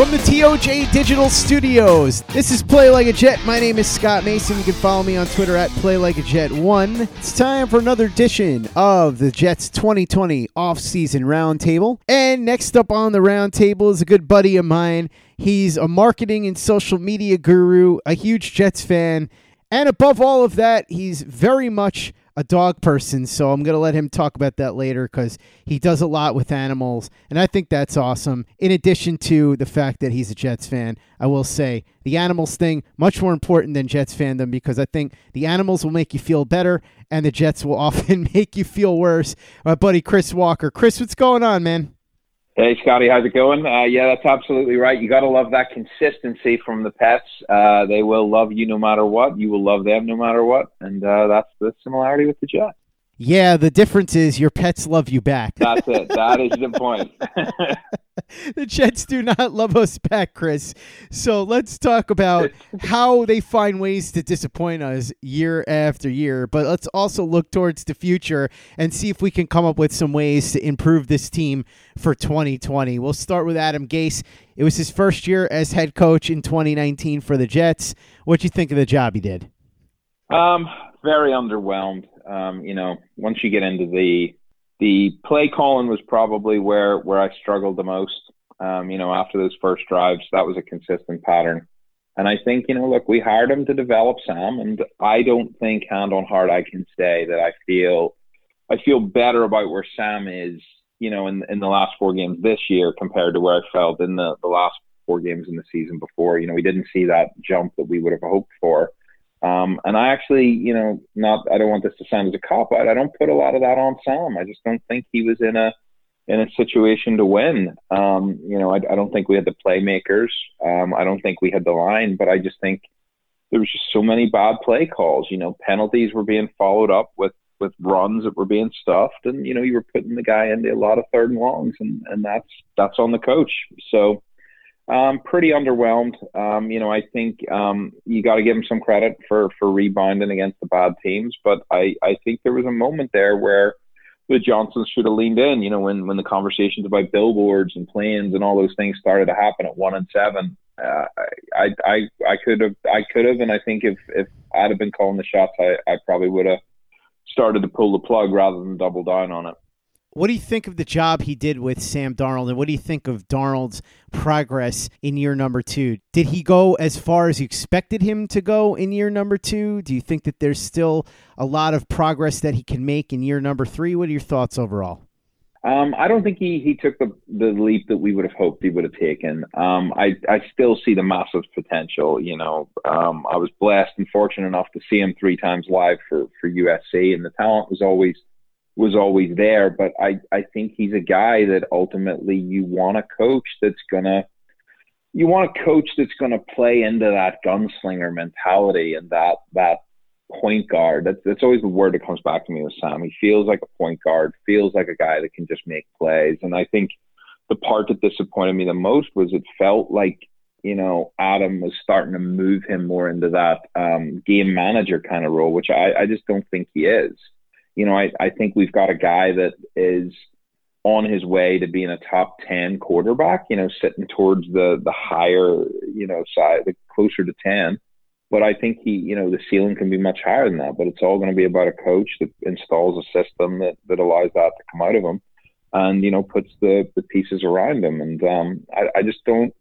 From the TOJ Digital Studios, this is Play Like a Jet. My name is Scott Mason. You can follow me on Twitter at Play Like a Jet One. It's time for another edition of the Jets 2020 Offseason Roundtable. And next up on the roundtable is a good buddy of mine. He's a marketing and social media guru, a huge Jets fan, and above all of that, he's very much a dog person, so I'm going to let him talk about that later because he does a lot with animals, and I think that's awesome. In addition to the fact that he's a Jets fan, I will say the animals thing much more important than Jets fandom because I think the animals will make you feel better, and the Jets will often make you feel worse. My buddy Chris Walker, Chris, what's going on, man? Hey, Scotty, how's it going? Uh, yeah, that's absolutely right. You got to love that consistency from the pets. Uh, they will love you no matter what. You will love them no matter what. And uh, that's the similarity with the Jets. Yeah, the difference is your pets love you back. That's it. That is the point. the Jets do not love us back, Chris. So let's talk about how they find ways to disappoint us year after year. But let's also look towards the future and see if we can come up with some ways to improve this team for 2020. We'll start with Adam Gase. It was his first year as head coach in 2019 for the Jets. What do you think of the job he did? Um, very underwhelmed. Um, you know, once you get into the the play calling was probably where where I struggled the most. Um, you know, after those first drives, that was a consistent pattern. And I think, you know, look, we hired him to develop Sam, and I don't think hand on heart I can say that I feel I feel better about where Sam is, you know, in in the last four games this year compared to where I felt in the, the last four games in the season before. You know, we didn't see that jump that we would have hoped for. Um, and I actually, you know, not I don't want this to sound as a cop out. I don't put a lot of that on Sam. I just don't think he was in a in a situation to win. Um, you know, I, I, don't think we had the playmakers. Um, I don't think we had the line, but I just think there was just so many bad play calls. You know, penalties were being followed up with with runs that were being stuffed, and you know, you were putting the guy into a lot of third and longs, and and that's that's on the coach. So um, pretty underwhelmed. Um, you know, I think um, you got to give him some credit for for rebounding against the bad teams, but I I think there was a moment there where the Johnsons should have leaned in. You know, when when the conversations about billboards and planes and all those things started to happen at one and seven, uh, I I I could have I could have, and I think if if I'd have been calling the shots, I I probably would have started to pull the plug rather than double down on it. What do you think of the job he did with Sam Darnold, and what do you think of Darnold's progress in year number two? Did he go as far as you expected him to go in year number two? Do you think that there's still a lot of progress that he can make in year number three? What are your thoughts overall? Um, I don't think he, he took the, the leap that we would have hoped he would have taken. Um, I, I still see the massive potential. You know, um, I was blessed and fortunate enough to see him three times live for, for USC, and the talent was always – was always there. But I, I think he's a guy that ultimately you want a coach that's gonna you want a coach that's gonna play into that gunslinger mentality and that that point guard. That's that's always the word that comes back to me with Sam. He feels like a point guard, feels like a guy that can just make plays. And I think the part that disappointed me the most was it felt like you know Adam was starting to move him more into that um, game manager kind of role, which I, I just don't think he is you know, I, I think we've got a guy that is on his way to being a top 10 quarterback, you know, sitting towards the, the higher, you know, side, the closer to 10. But I think he, you know, the ceiling can be much higher than that. But it's all going to be about a coach that installs a system that, that allows that to come out of him and, you know, puts the, the pieces around him. And um, I, I just don't,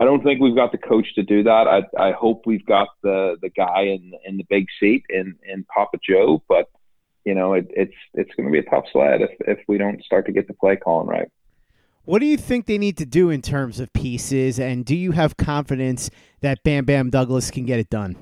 I don't think we've got the coach to do that. I, I hope we've got the, the guy in, in the big seat in, in Papa Joe, but you know, it, it's it's going to be a tough sled if if we don't start to get the play calling right. What do you think they need to do in terms of pieces, and do you have confidence that Bam Bam Douglas can get it done?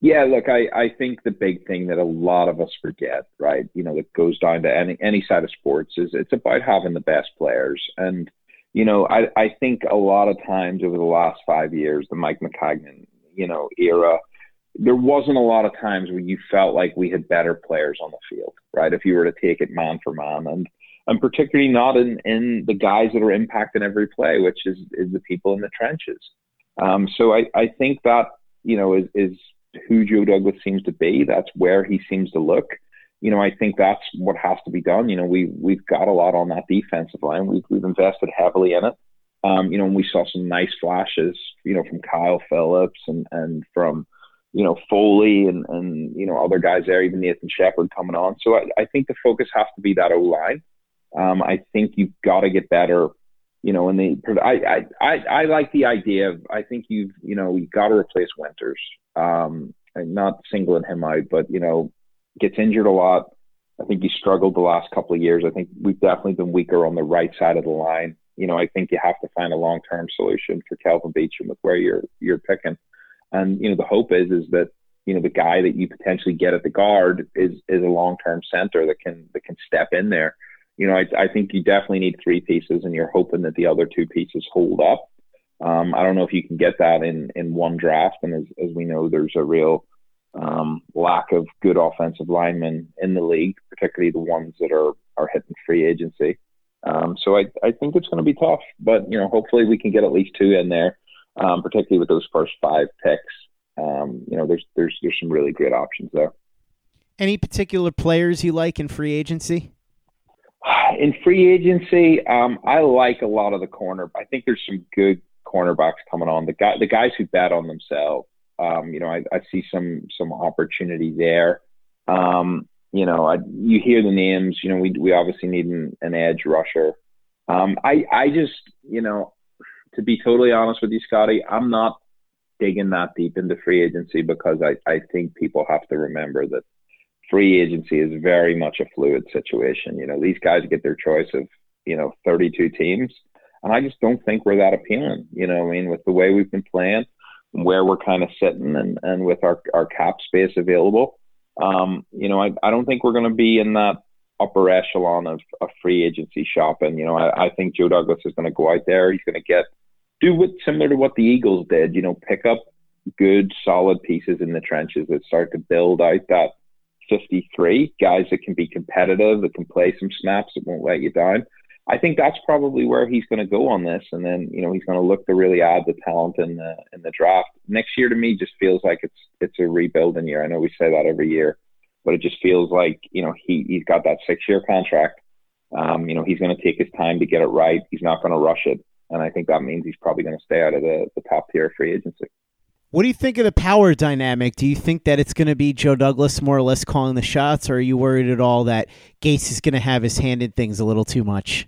Yeah, look, I, I think the big thing that a lot of us forget, right, you know, that goes down to any any side of sports is it's about having the best players. And, you know, I, I think a lot of times over the last five years, the Mike Maccagnan, you know, era, there wasn't a lot of times where you felt like we had better players on the field, right? If you were to take it man for man, and and particularly not in in the guys that are impacting every play, which is is the people in the trenches. Um, so I I think that you know is is who Joe Douglas seems to be. That's where he seems to look. You know, I think that's what has to be done. You know, we we've got a lot on that defensive line. We've we've invested heavily in it. Um, you know, and we saw some nice flashes. You know, from Kyle Phillips and and from you know, Foley and, and, you know, other guys there, even Nathan Shepherd coming on. So I, I think the focus has to be that O line. Um, I think you've got to get better, you know, and the, I, I, I, I like the idea of, I think you've, you know, you've got to replace Winters. Um, and not singling him out, but, you know, gets injured a lot. I think he struggled the last couple of years. I think we've definitely been weaker on the right side of the line. You know, I think you have to find a long term solution for Kelvin Beachum with where you're you're picking. And you know, the hope is is that you know the guy that you potentially get at the guard is is a long term center that can that can step in there. You know, I, I think you definitely need three pieces, and you're hoping that the other two pieces hold up. Um, I don't know if you can get that in in one draft, and as as we know, there's a real um, lack of good offensive linemen in the league, particularly the ones that are are hitting free agency. Um, so I, I think it's going to be tough, but you know, hopefully we can get at least two in there um, particularly with those first five picks. Um, you know, there's there's there's some really great options there. Any particular players you like in free agency? In free agency, um, I like a lot of the corner. I think there's some good cornerbacks coming on. The guy, the guys who bet on themselves. Um, you know, I, I, see some some opportunity there. Um, you know, I, you hear the names. You know, we we obviously need an, an edge rusher. Um, I I just you know to be totally honest with you, Scotty, I'm not digging that deep into free agency because I, I think people have to remember that free agency is very much a fluid situation. You know, these guys get their choice of, you know, 32 teams. And I just don't think we're that appealing. You know, I mean, with the way we've been playing, where we're kind of sitting, and, and with our, our cap space available, um, you know, I, I don't think we're going to be in that upper echelon of, of free agency shopping. You know, I, I think Joe Douglas is going to go out there. He's going to get do what similar to what the Eagles did. You know, pick up good, solid pieces in the trenches that start to build out that 53 guys that can be competitive, that can play some snaps, that won't let you down. I think that's probably where he's going to go on this, and then you know he's going to look to really add the talent in the in the draft next year. To me, just feels like it's it's a rebuilding year. I know we say that every year, but it just feels like you know he he's got that six year contract. Um, you know he's going to take his time to get it right. He's not going to rush it. And I think that means he's probably going to stay out of the, the top tier free agency. What do you think of the power dynamic? Do you think that it's going to be Joe Douglas more or less calling the shots, or are you worried at all that Gase is going to have his hand in things a little too much?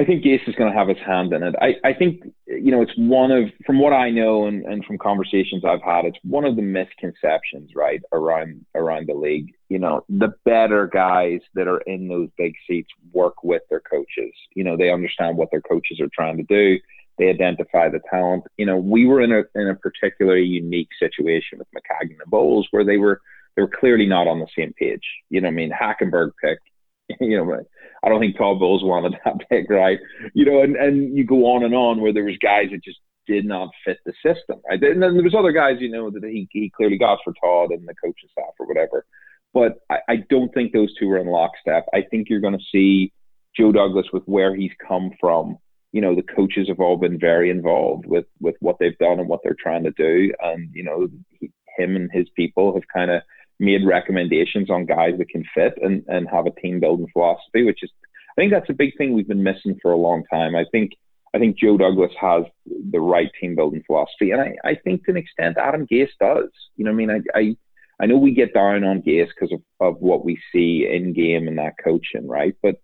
I think Gase is going to have his hand in it. I, I think, you know, it's one of, from what I know and, and from conversations I've had, it's one of the misconceptions, right, around around the league. You know, the better guys that are in those big seats work with their coaches. You know, they understand what their coaches are trying to do they identify the talent. You know, we were in a in a particularly unique situation with Maccagnan and Bowles where they were they were clearly not on the same page. You know, I mean, Hackenberg picked. You know, I don't think Todd Bowles wanted that pick, right? You know, and and you go on and on where there was guys that just did not fit the system, right? And then there was other guys, you know, that he he clearly got for Todd and the coaching staff or whatever. But I, I don't think those two are in lockstep. I think you're going to see Joe Douglas with where he's come from you know the coaches have all been very involved with with what they've done and what they're trying to do and you know he, him and his people have kind of made recommendations on guys that can fit and and have a team building philosophy which is i think that's a big thing we've been missing for a long time. I think i think joe douglas has the right team building philosophy. And i i think to an extent adam gase does. You know what i mean? I i I know we get down on Gase because of, of what we see in game and that coaching, right? But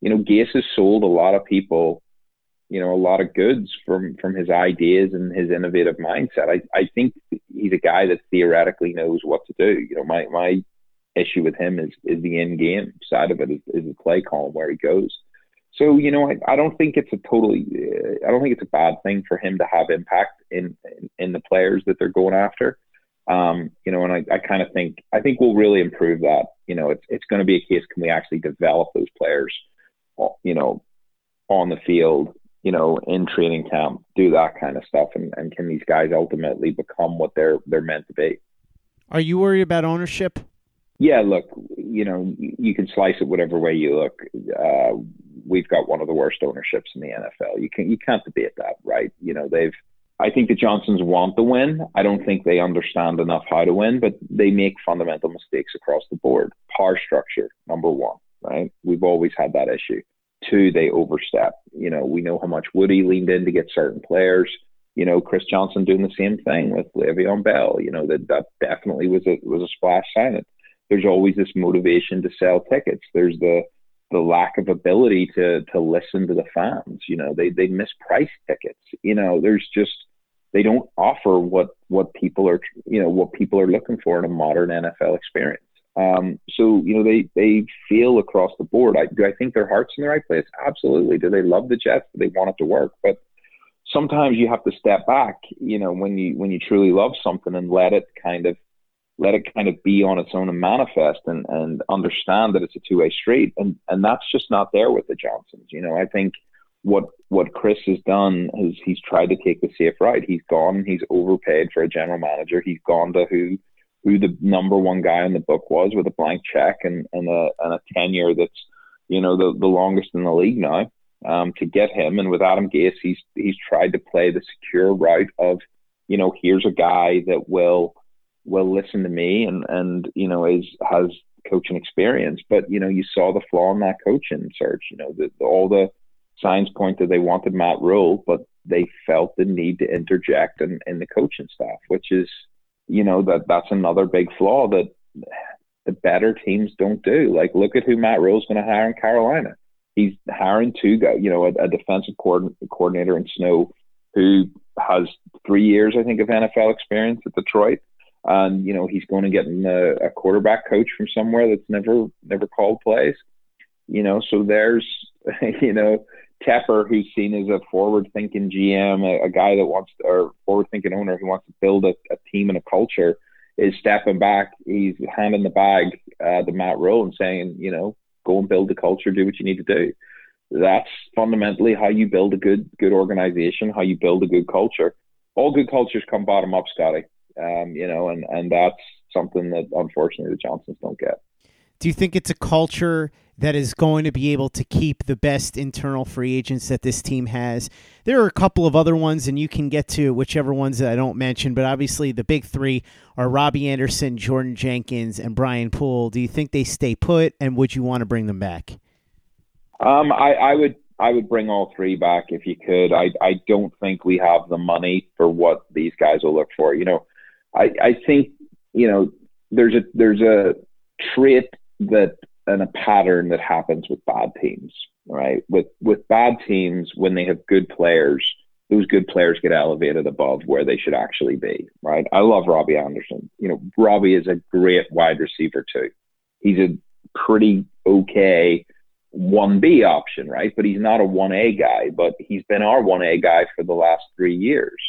you know, Gase has sold a lot of people you know a lot of goods from from his ideas and his innovative mindset. I I think he's a guy that theoretically knows what to do. You know, my my issue with him is is the in game side of it is, is the play call where he goes. So you know, I, I don't think it's a totally uh, I don't think it's a bad thing for him to have impact in in, in the players that they're going after. Um, you know, and I, I kind of think I think we'll really improve that. You know, it's it's going to be a case can we actually develop those players, you know, on the field you know, in training camp, do that kind of stuff, and, and can these guys ultimately become what they're they're meant to be? Are you worried about ownership? Yeah, look, you know, you can slice it whatever way you look. Uh, we've got one of the worst ownerships in the NFL. You can you can't debate that, right? You know, they've. I think the Johnsons want to win. I don't think they understand enough how to win, but they make fundamental mistakes across the board. Par structure, number one, right? We've always had that issue. Two, they overstep. You know, we know how much Woody leaned in to get certain players. You know, Chris Johnson doing the same thing with Le'Veon Bell. You know, that that definitely was a was a splash signing. There's always this motivation to sell tickets. There's the the lack of ability to to listen to the fans. You know, they they misprice tickets. You know, there's just they don't offer what what people are you know what people are looking for in a modern NFL experience. Um, so you know they they feel across the board. I do I think their heart's in the right place. Absolutely. Do they love the Jets? Do they want it to work? But sometimes you have to step back. You know when you when you truly love something and let it kind of let it kind of be on its own and manifest and and understand that it's a two way street. And and that's just not there with the Johnsons. You know I think what what Chris has done is he's tried to take the safe ride. He's gone. He's overpaid for a general manager. He's gone to who who the number one guy in the book was with a blank check and, and a and a tenure that's you know the the longest in the league now um, to get him. And with Adam Gase, he's he's tried to play the secure route of you know here's a guy that will will listen to me and and you know is has coaching experience. But you know you saw the flaw in that coaching search. You know the, the all the signs point that they wanted Matt Rhule, but they felt the need to interject in, in the coaching staff, which is you know that that's another big flaw that the better teams don't do. Like, look at who Matt Rhule's going to hire in Carolina. He's hiring two guys, you know, a, a defensive coordinator in Snow who has three years, I think, of NFL experience at Detroit. And you know, he's going to get a, a quarterback coach from somewhere that's never never called plays. You know, so there's you know Tepper, who's seen as a forward-thinking GM, a, a guy that wants, to, or forward-thinking owner who wants to build a, a, team and a culture, is stepping back. He's handing the bag uh, to Matt Rhule and saying, you know, go and build the culture, do what you need to do. That's fundamentally how you build a good, good organization, how you build a good culture. All good cultures come bottom up, Scotty. Um, you know, and and that's something that unfortunately the Johnsons don't get. Do you think it's a culture that is going to be able to keep the best internal free agents that this team has? There are a couple of other ones, and you can get to whichever ones that I don't mention, but obviously the big three are Robbie Anderson, Jordan Jenkins, and Brian Poole. Do you think they stay put, and would you want to bring them back? Um, I, I would I would bring all three back if you could. I I don't think we have the money for what these guys will look for. You know, I I think you know there's a there's a trait that and a pattern that happens with bad teams, right? With with bad teams when they have good players, those good players get elevated above where they should actually be, right? I love Robbie Anderson. You know, Robbie is a great wide receiver too. He's a pretty okay 1B option, right? But he's not a 1A guy, but he's been our 1A guy for the last 3 years.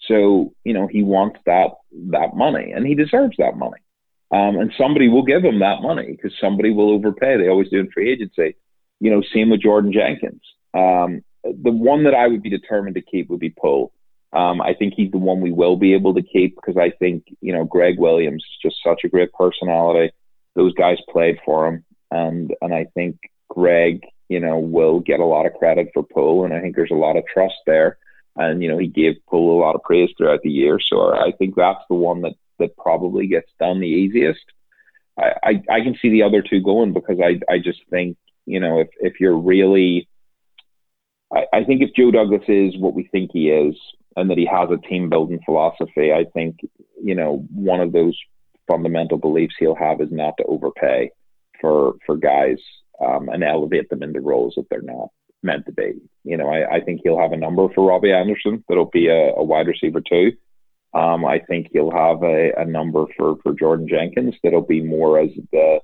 So, you know, he wants that that money and he deserves that money. Um, and somebody will give him that money because somebody will overpay. They always do in free agency. You know, same with Jordan Jenkins. Um, the one that I would be determined to keep would be Poe. Um, I think he's the one we will be able to keep because I think, you know, Gregg Williams is just such a great personality. Those guys played for him. And, and I think Gregg, you know, will get a lot of credit for Poole. And I think there's a lot of trust there. And, you know, he gave Poole a lot of praise throughout the year. So I think that's the one that that probably gets done the easiest. I, I, I can see the other two going because I, I just think, you know, if, if you're really, I, I think if Joe Douglas is what we think he is and that he has a team building philosophy, I think, you know, one of those fundamental beliefs he'll have is not to overpay for, for guys um, and elevate them into roles that they're not meant to be. You know, I, I think he'll have a number for Robbie Anderson that'll be a, a wide receiver too. Um, I think you'll have a, a number for, for Jordan Jenkins that'll be more as the,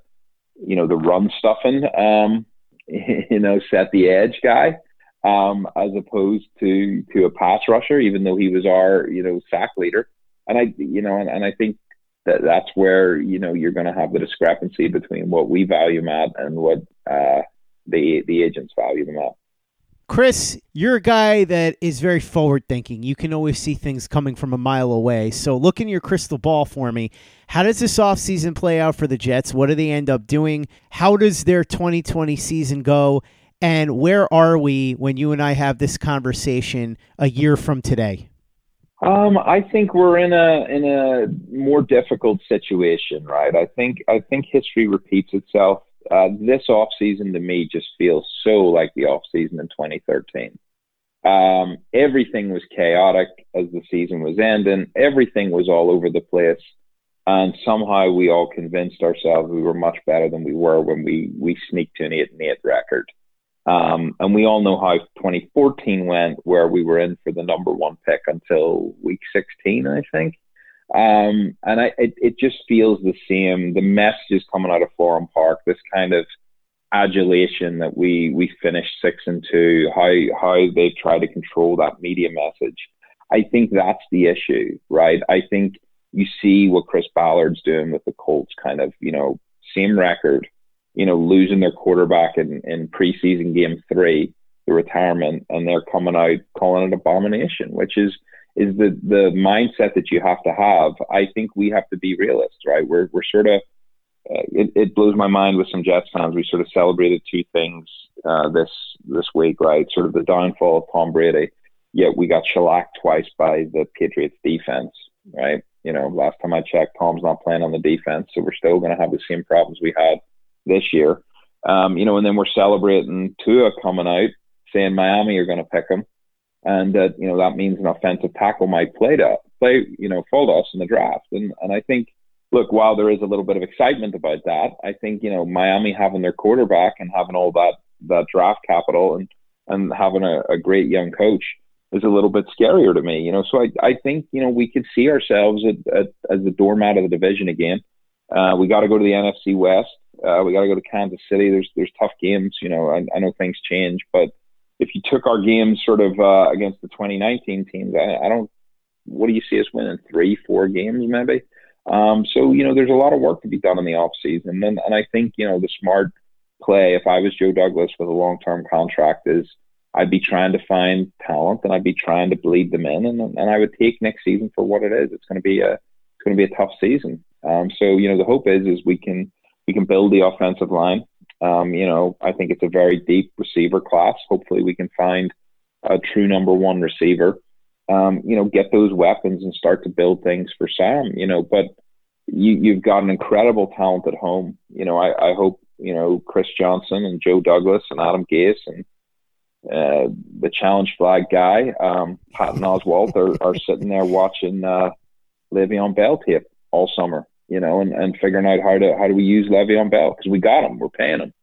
you know, the run stuffing, um, you know, set the edge guy, um, as opposed to to a pass rusher, even though he was our, you know, sack leader. And I, you know, and, and I think that that's where you know you're going to have the discrepancy between what we value at and what uh, the the agents value at. Chris, you're a guy that is very forward thinking. You can always see things coming from a mile away. So, look in your crystal ball for me. How does this offseason play out for the Jets? What do they end up doing? How does their 2020 season go? And where are we when you and I have this conversation a year from today? Um, I think we're in a in a more difficult situation, right? I think I think history repeats itself uh, this off season to me just feels so like the off season in 2013. Um, everything was chaotic as the season was ending. Everything was all over the place, and somehow we all convinced ourselves we were much better than we were when we we sneaked to an eight and eight record. Um, and we all know how 2014 went, where we were in for the number one pick until week 16, I think. Um, and I, it, it just feels the same. The messages coming out of Florham Park, this kind of adulation that we we finished six and two, how how they try to control that media message. I think that's the issue, right? I think you see what Chris Ballard's doing with the Colts, kind of, you know, same record, you know, losing their quarterback in, in preseason game three, the retirement, and they're coming out calling it abomination, which is is the the mindset that you have to have. I think we have to be realists, right? We're we're sort of uh, it, it blows my mind with some Jets fans. We sort of celebrated two things uh, this this week, right? Sort of the downfall of Tom Brady, yet we got shellacked twice by the Patriots defense, right? You know, last time I checked, Tom's not playing on the defense, so we're still going to have the same problems we had this year. Um, you know, and then we're celebrating Tua coming out, saying Miami are going to pick him and that you know that means an offensive tackle might play to play you know to us in the draft. And and I think look, while there is a little bit of excitement about that, I think you know Miami having their quarterback and having all that that draft capital and and having a, a great young coach is a little bit scarier to me. You know, so I I think you know we could see ourselves at, at, as the doormat of the division again. Uh, we got to go to the NFC West. Uh, we got to go to Kansas City. There's there's tough games. You know, I, I know things change, but if you took our games sort of uh, against the 2019 teams, I, I, don't. What do you see us winning? Three, four games, maybe. Um, so you know, there's a lot of work to be done in the off season, and and I think you know the smart play. If I was Joe Douglas with a long term contract, is I'd be trying to find talent and I'd be trying to bleed them in, and and I would take next season for what it is. It's going to be a it's going to be a tough season. Um, so you know, the hope is is we can we can build the offensive line. Um, you know, I think it's a very deep receiver class. Hopefully, we can find a true number one receiver. Um, you know, get those weapons and start to build things for Sam. You know, but you, you've got an incredible talent at home. You know, I, I hope you know Chris Johnson and Joe Douglas and Adam Gase and uh, the challenge flag guy, um, Pat and Oswald, are, are sitting there watching uh, Le'Veon Bell tape all summer, you know, and, and figuring out how to how do we use Le'Veon Bell because we got him, we're paying him.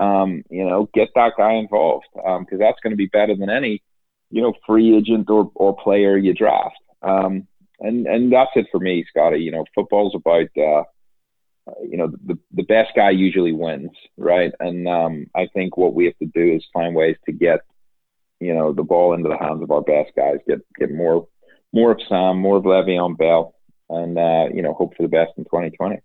Um, you know, get that guy involved because um, that's going to be better than any, you know, free agent or, or player you draft. Um, and and that's it for me, Scotty. You know, football's about uh, you know the the best guy usually wins, right? And um, I think what we have to do is find ways to get you know the ball into the hands of our best guys, get get more more of Sam, more of Le'Veon Bell, and uh, you know hope for the best in 2020.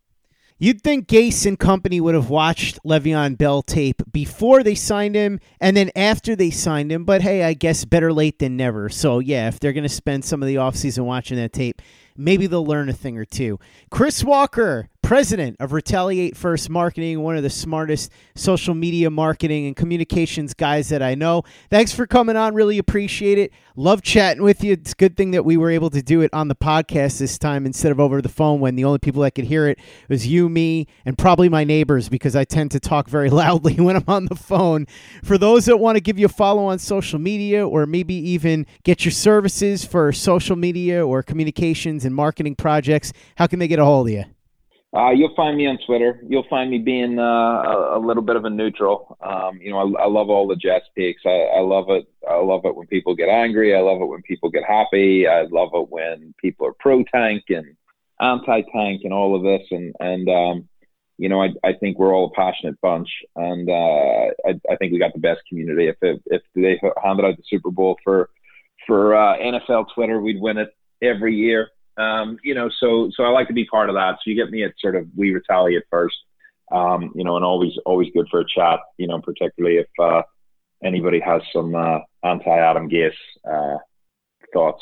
You'd think Gase and company would have watched Le'Veon Bell tape before they signed him and then after they signed him, but hey, I guess better late than never. So, yeah, if they're going to spend some of the offseason watching that tape, maybe they'll learn a thing or two. Chris Walker, president of Retaliate First Marketing, one of the smartest social media marketing and communications guys that I know. Thanks for coming on. Really appreciate it. Love chatting with you. It's a good thing that we were able to do it on the podcast this time instead of over the phone when the only people that could hear it was you, me, and probably my neighbors because I tend to talk very loudly when I'm on the phone. For those that want to give you a follow on social media or maybe even get your services for social media or communications and marketing projects, how can they get a hold of you? Uh, you'll find me on Twitter. You'll find me being uh, a, a, little bit of a neutral. Um, you know, I, I, love all the jazz picks. I, I, love it. I love it when people get angry. I love it when people get happy. I love it when people are pro tank and anti tank and all of this. And and um, you know, I, I think we're all a passionate bunch, and uh, I, I think we got the best community. If it, if they handed out the Super Bowl for for uh, NFL Twitter, we'd win it every year. Um, you know, so so I like to be part of that. So you get me at sort of we retaliate first, um, you know, and always always good for a chat. You know, particularly if uh, anybody has some uh, anti Adam Gase uh, thoughts.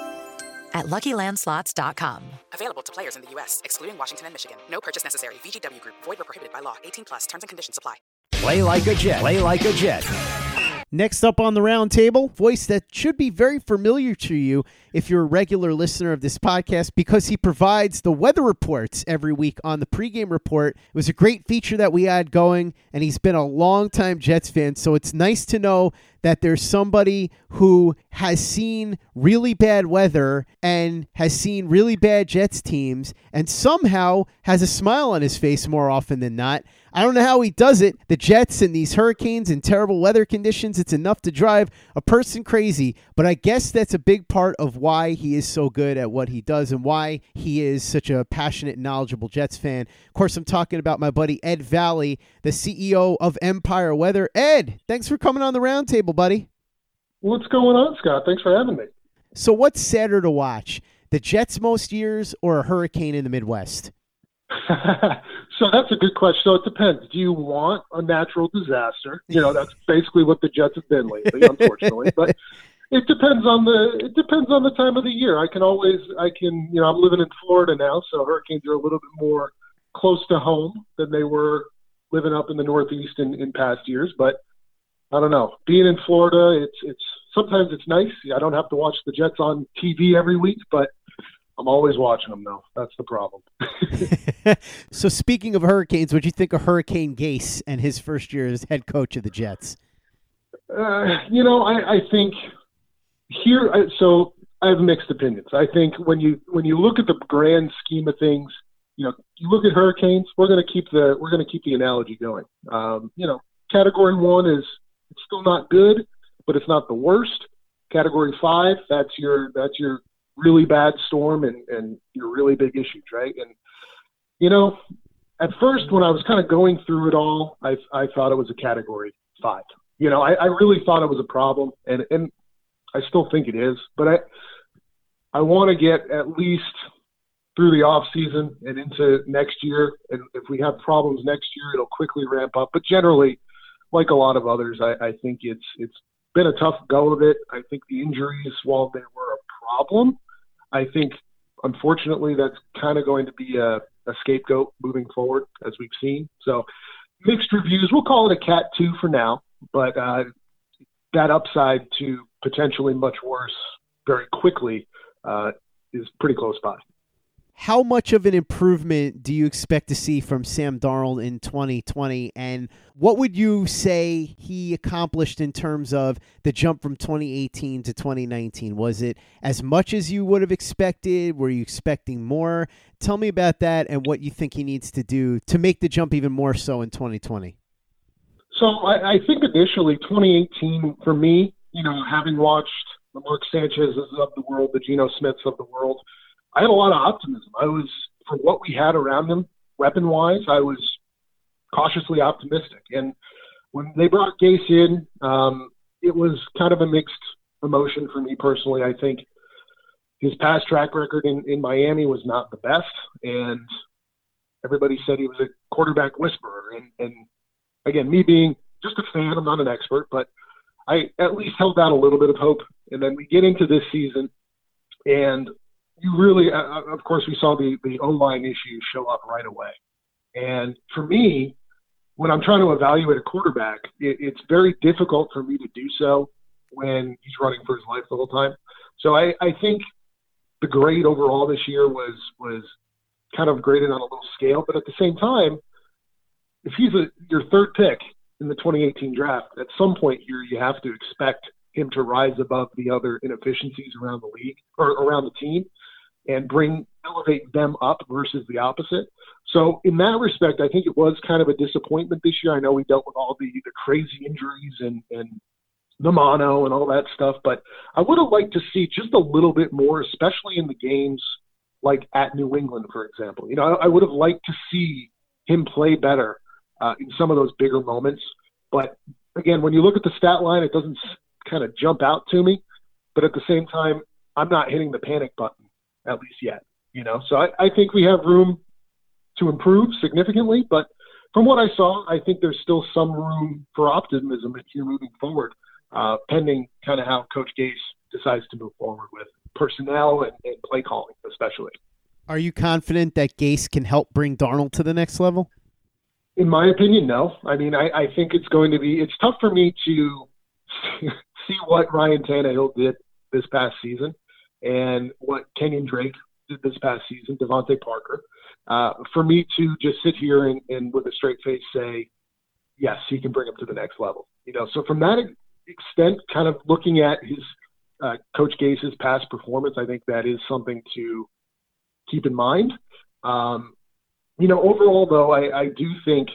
at LuckyLandSlots.com. Available to players in the U.S., excluding Washington and Michigan. No purchase necessary. VGW Group. Void were prohibited by law. 18 plus. Terms and conditions apply. Play like a Jet. Play like a Jet. Next up on the round table, voice that should be very familiar to you if you're a regular listener of this podcast because he provides the weather reports every week on the pregame report. It was a great feature that we had going, and he's been a longtime Jets fan, so it's nice to know that there's somebody who has seen really bad weather and has seen really bad Jets teams and somehow has a smile on his face more often than not. I don't know how he does it. The Jets and these hurricanes and terrible weather conditions, it's enough to drive a person crazy. But I guess that's a big part of why he is so good at what he does and why he is such a passionate knowledgeable Jets fan. Of course, I'm talking about my buddy Ed Vallee, the CEO of Empire Weather. Ed, thanks for coming on the roundtable, buddy. What's going on, Scott? Thanks for having me. So, what's sadder to watch? the Jets most years or a hurricane in the Midwest? so that's a good question. So it depends. Do you want a natural disaster? You know, that's basically what the Jets have been lately, unfortunately. but it depends on the it depends on the time of the year. I can always I can you know I'm living in Florida now, so hurricanes are a little bit more close to home than they were living up in the Northeast in, in past years. But I don't know. Being in Florida, it's it's sometimes it's nice. I don't have to watch the Jets on TV every week, but I'm always watching them though. That's the problem. so speaking of hurricanes, what do you think of Hurricane Gase and his first year as head coach of the Jets? Uh, you know, I, I think here. I, so I have mixed opinions. I think when you when you look at the grand scheme of things, you know, you look at hurricanes. We're going to keep the we're going to keep the analogy going. Um, you know, category one is it's still not good, but it's not the worst. Category five, that's your that's your really bad storm and, and your really big issues, right? And you know, at first when I was kind of going through it all, I I thought it was a category five. You know, I, I really thought it was a problem and, and I still think it is, but I I want to get at least through the off season and into next year. And if we have problems next year, it'll quickly ramp up. But generally, like a lot of others, I, I think it's it's been a tough go of it. I think the injuries, while they were a problem, I think unfortunately that's kind of going to be a, a scapegoat moving forward, as we've seen. So mixed reviews. We'll call it a cat two for now, but uh, that upside to potentially much worse very quickly uh, is pretty close by. How much of an improvement do you expect to see from Sam Darnold in 2020? And what would you say he accomplished in terms of the jump from 2018 to 2019? Was it as much as you would have expected? Were you expecting more? Tell me about that and what you think he needs to do to make the jump even more so in 2020. So I, I think initially 2018 for me, you know, having watched the Mark Sanchez's of the world, the Geno Smiths of the world, I had a lot of optimism. I was for what we had around them, weapon wise, I was cautiously optimistic. And when they brought Gase in, um, it was kind of a mixed emotion for me personally. I think his past track record in, in Miami was not the best, and everybody said he was a quarterback whisperer. And, and again, me being just a fan, I'm not an expert, but I at least held out a little bit of hope. And then we get into this season, and you really, uh, uh, of course, we saw the the O line issues show up right away. And for me, when I'm trying to evaluate a quarterback, it, it's very difficult for me to do so when he's running for his life the whole time. So I, I think the grade overall this year was was kind of graded on a little scale, but at the same time, if he's a your third pick in the 2018 draft, at some point here you have to expect him to rise above the other inefficiencies around the league or around the team and bring elevate them up versus the opposite. So in that respect, I think it was kind of a disappointment this year. I know we dealt with all the, the crazy injuries and, and the mono and all that stuff, but I would have liked to see just a little bit more, especially in the games like at New England, for example. You know, I, I would have liked to see him play better uh, in some of those bigger moments. But again, when you look at the stat line, it doesn't kind of jump out to me. But at the same time, I'm not hitting the panic button at least yet. You know, so I, I think we have room to improve significantly, but from what I saw, I think there's still some room for optimism here moving forward, uh, pending kind of how Coach Gase decides to move forward with personnel and, and play calling, especially. Are you confident that Gase can help bring Darnold to the next level? In my opinion, no. I mean, I, I think it's going to be. It's tough for me to see what Ryan Tannehill did this past season and what Kenyon Drake did this past season, DeVante Parker. Uh, for me to just sit here and, and with a straight face say, yes, he can bring him to the next level. You know, so from that extent, kind of looking at his uh, Coach Gase's past performance, I think that is something to keep in mind. Um, you know, overall though, I, I do think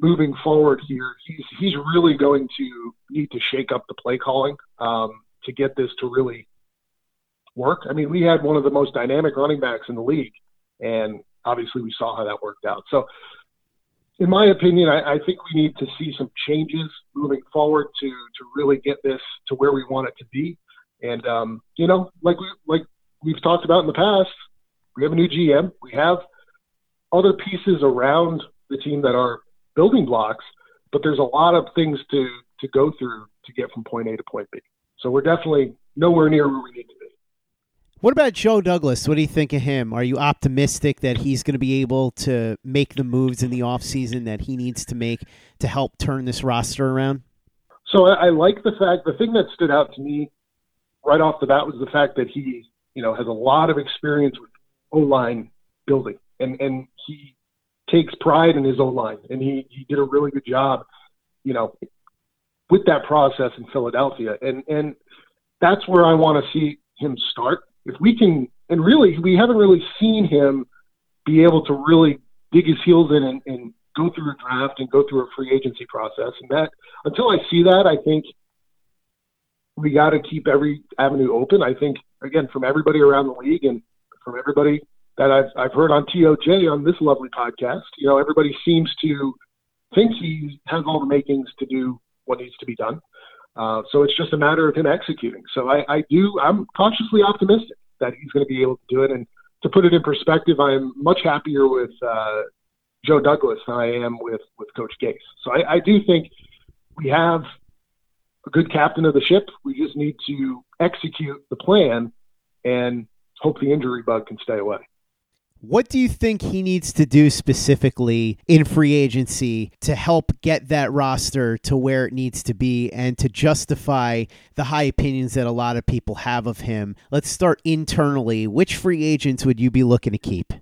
moving forward here, he's he's really going to need to shake up the play calling um, to get this to really work. I mean, we had one of the most dynamic running backs in the league, and obviously we saw how that worked out. So, in my opinion, I, I think we need to see some changes moving forward to to really get this to where we want it to be. And um, you know, like we like we've talked about in the past, we have a new GM. We have other pieces around the team that are building blocks, but there's a lot of things to to go through to get from point A to point B. So we're definitely nowhere near where we need to be. What about Joe Douglas? What do you think of him? Are you optimistic that he's going to be able to make the moves in the offseason that he needs to make to help turn this roster around? So I, I like the fact the thing that stood out to me right off the bat was the fact that he, you know, has a lot of experience with O line building, and and he takes pride in his O line, and he he did a really good job, you know, with that process in Philadelphia, and and that's where I want to see him start if we can, and really, we haven't really seen him be able to really dig his heels in and, and go through a draft and go through a free agency process. And that, until I see that, I think we got to keep every avenue open. I think, again, from everybody around the league and from everybody that I've, I've heard on TOJ on this lovely podcast, you know, everybody seems to think he has all the makings to do what needs to be done. Uh, so it's just a matter of him executing. So I, I do, I'm cautiously optimistic that he's going to be able to do it. And to put it in perspective, I'm much happier with uh, Joe Douglas than I am with, with Coach Gase. So I, I do think we have a good captain of the ship. We just need to execute the plan and hope the injury bug can stay away. What do you think he needs to do specifically in free agency to help get that roster to where it needs to be and to justify the high opinions that a lot of people have of him? Let's start internally. Which free agents would you be looking to keep?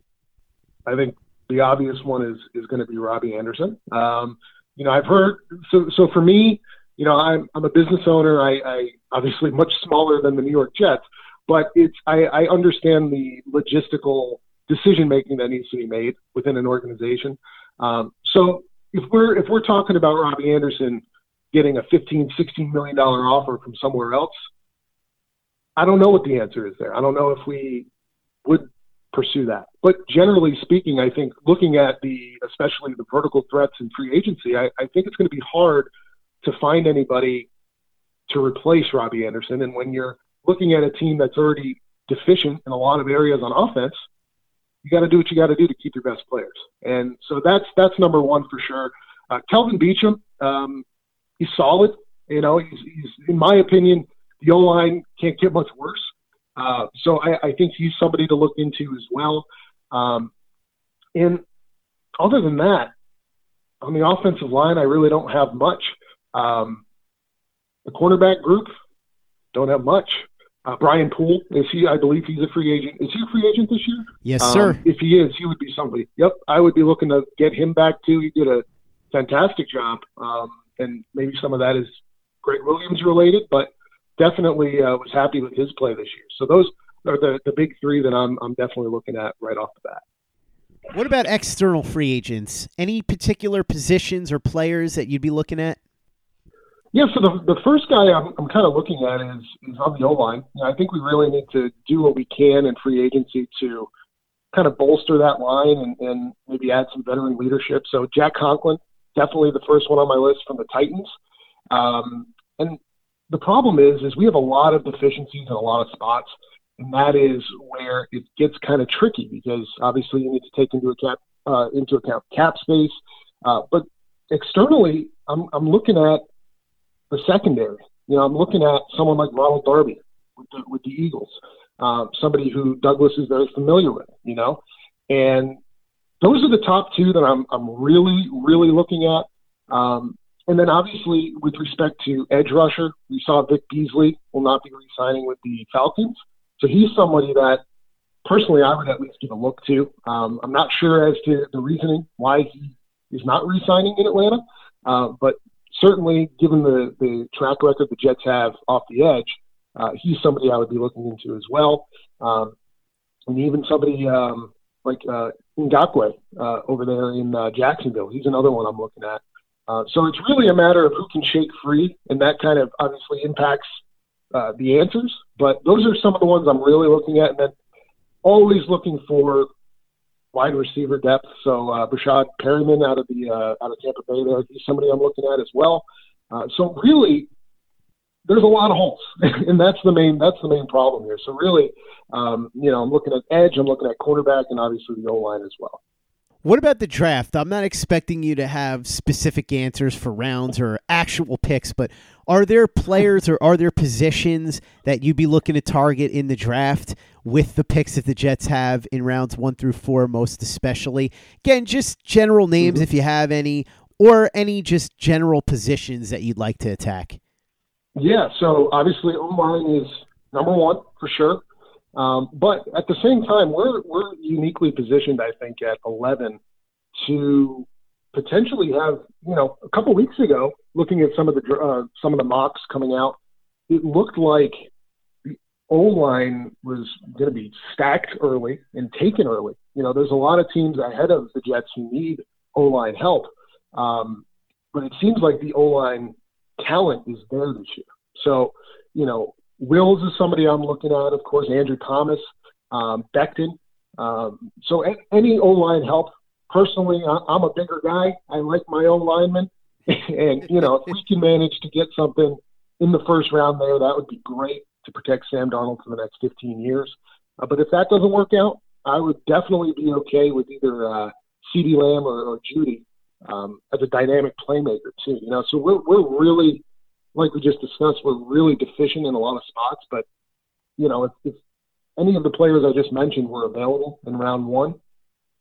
I think the obvious one is is going to be Robbie Anderson. Um, you know, I've heard so so for me, you know, I'm I'm a business owner. I, I obviously much smaller than the New York Jets, but it's I, I understand the logistical decision making that needs to be made within an organization. Um, so if we're if we're talking about Robbie Anderson getting a 15, 16 million dollar offer from somewhere else, I don't know what the answer is there. I don't know if we would pursue that. But generally speaking, I think looking at the especially the vertical threats in free agency, I, I think it's going to be hard to find anybody to replace Robbie Anderson. And when you're looking at a team that's already deficient in a lot of areas on offense, you got to do what you got to do to keep your best players. And so that's that's number one for sure. Uh, Kelvin Beachum, um, he's solid. You know, he's, he's in my opinion, the O line can't get much worse. Uh, so I, I, think he's somebody to look into as well. Um, and other than that, on the offensive line, I really don't have much. Um, the cornerback group don't have much. Uh, Brian Poole is he? I believe he's a free agent. Is he a free agent this year? Yes, um, sir. If he is, he would be somebody. Yep, I would be looking to get him back too. He did a fantastic job, um, and maybe some of that is Gregg Williams related, but definitely uh, was happy with his play this year. So those are the the big three that I'm I'm definitely looking at right off the bat. What about external free agents? Any particular positions or players that you'd be looking at? Yeah, so the, the first guy I'm, I'm kind of looking at is, is on the O line. I think we really need to do what we can in free agency to kind of bolster that line and, and maybe add some veteran leadership. So Jack Conklin, definitely the first one on my list from the Titans. Um, and the problem is, is we have a lot of deficiencies in a lot of spots, and that is where it gets kind of tricky because obviously you need to take into account uh, into account cap space, uh, but externally, I'm, I'm looking at the secondary. You know, I'm looking at someone like Ronald Darby with the, with the Eagles, uh, somebody who Douglas is very familiar with. You know, and those are the top two that I'm I'm really really looking at. Um, and then obviously with respect to edge rusher, we saw Vic Beasley will not be re-signing with the Falcons, so he's somebody that personally I would at least give a look to. Um, I'm not sure as to the reasoning why he is not re-signing in Atlanta, uh, but certainly, given the, the track record the Jets have off the edge, uh, he's somebody I would be looking into as well. Um, and even somebody um, like uh, Ngakoue uh, over there in uh, Jacksonville, he's another one I'm looking at. Uh, so it's really a matter of who can shake free, and that kind of obviously impacts uh, the answers. But those are some of the ones I'm really looking at, and then always looking for wide receiver depth. So uh, Breshad Perriman out of the uh, out of Tampa Bay there, he's somebody I'm looking at as well. Uh, so really, there's a lot of holes, and that's the main that's the main problem here. So really, um, you know, I'm looking at edge, I'm looking at cornerback, and obviously the O line as well. What about the draft? I'm not expecting you to have specific answers for rounds or actual picks, but are there players or are there positions that you'd be looking to target in the draft with the picks that the Jets have in rounds one through four, most especially? Again, just general names mm-hmm. if you have any, or any just general positions that you'd like to attack. Yeah, so obviously O line is number one for sure. Um, but at the same time, we're we're uniquely positioned, I think, at 11 to potentially have you know a couple weeks ago, looking at some of the uh, some of the mocks coming out, it looked like the O line was going to be stacked early and taken early. You know, there's a lot of teams ahead of the Jets who need O line help, um, but it seems like the O line talent is there this year. So, you know, Wills is somebody I'm looking at, of course, Andrew Thomas, um, Becton. Um, so a- any O line help. Personally, I- I'm a bigger guy. I like my own linemen. and, you know, if we can manage to get something in the first round there, that would be great to protect Sam Darnold for the next 15 years. Uh, but if that doesn't work out, I would definitely be okay with either uh, CeeDee Lamb or, or Jeudy um, as a dynamic playmaker too. You know, so we're we're really like we just discussed, we're really deficient in a lot of spots. But you know, if, if any of the players I just mentioned were available in round one,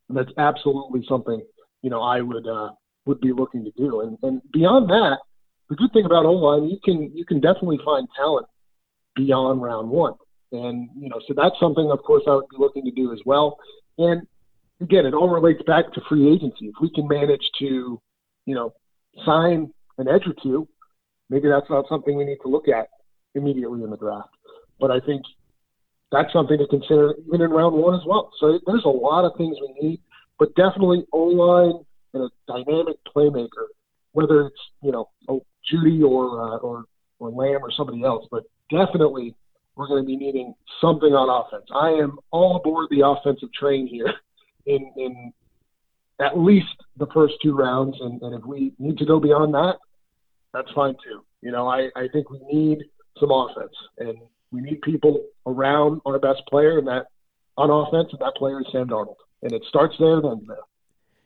that's absolutely something you know I would uh, would be looking to do. And and beyond that, the good thing about O line, you can you can definitely find talent beyond round one. And you know, so that's something, of course, I would be looking to do as well. And again, it all relates back to free agency. If we can manage to, you know, sign an edge or two maybe that's not something we need to look at immediately in the draft. But I think that's something to consider even in round one as well. So there's a lot of things we need, but definitely O line and a dynamic playmaker, whether it's you know Jeudy or uh, or or Lamb or somebody else, but definitely we're going to be needing something on offense. I am all aboard the offensive train here in in at least the first two rounds, and, and if we need to go beyond that, that's fine too. You know, I, I think we need some offense and we need people around our best player and that on offense, and that player is Sam Darnold. And it starts there, then there.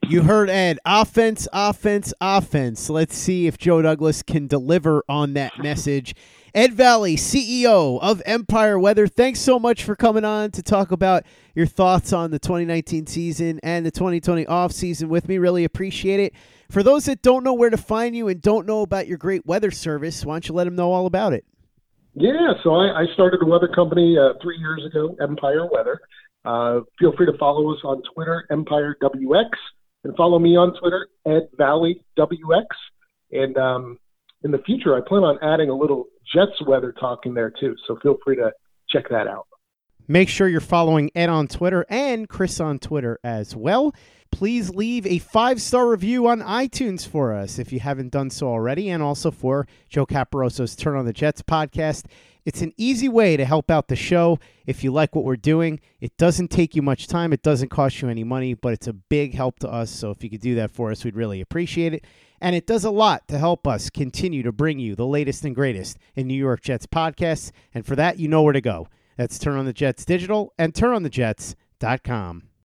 You heard Ed. Offense, offense, offense. Let's see if Joe Douglas can deliver on that message. Ed Vallee, CEO of Empire Weather, thanks so much for coming on to talk about your thoughts on the 2019 season and the 2020 off season with me. Really appreciate it. For those that don't know where to find you and don't know about your great weather service, why don't you let them know all about it? Yeah, so I, I started a weather company uh, three years ago, Empire Weather. Uh, feel free to follow us on Twitter, Empire WX, and follow me on Twitter, Ed Vallee WX. And um, in the future, I plan on adding a little Jets weather talk in there too. So feel free to check that out. Make sure you're following Ed on Twitter and Chris on Twitter as well please leave a five star review on iTunes for us if you haven't done so already, and also for Joe Caparoso's Turn on the Jets podcast. It's an easy way to help out the show if you like what we're doing. It doesn't take you much time, it doesn't cost you any money, but it's a big help to us. So if you could do that for us, we'd really appreciate it. And it does a lot to help us continue to bring you the latest and greatest in New York Jets podcasts. And for that, you know where to go. That's Turn on the Jets Digital and turnonthejets.com.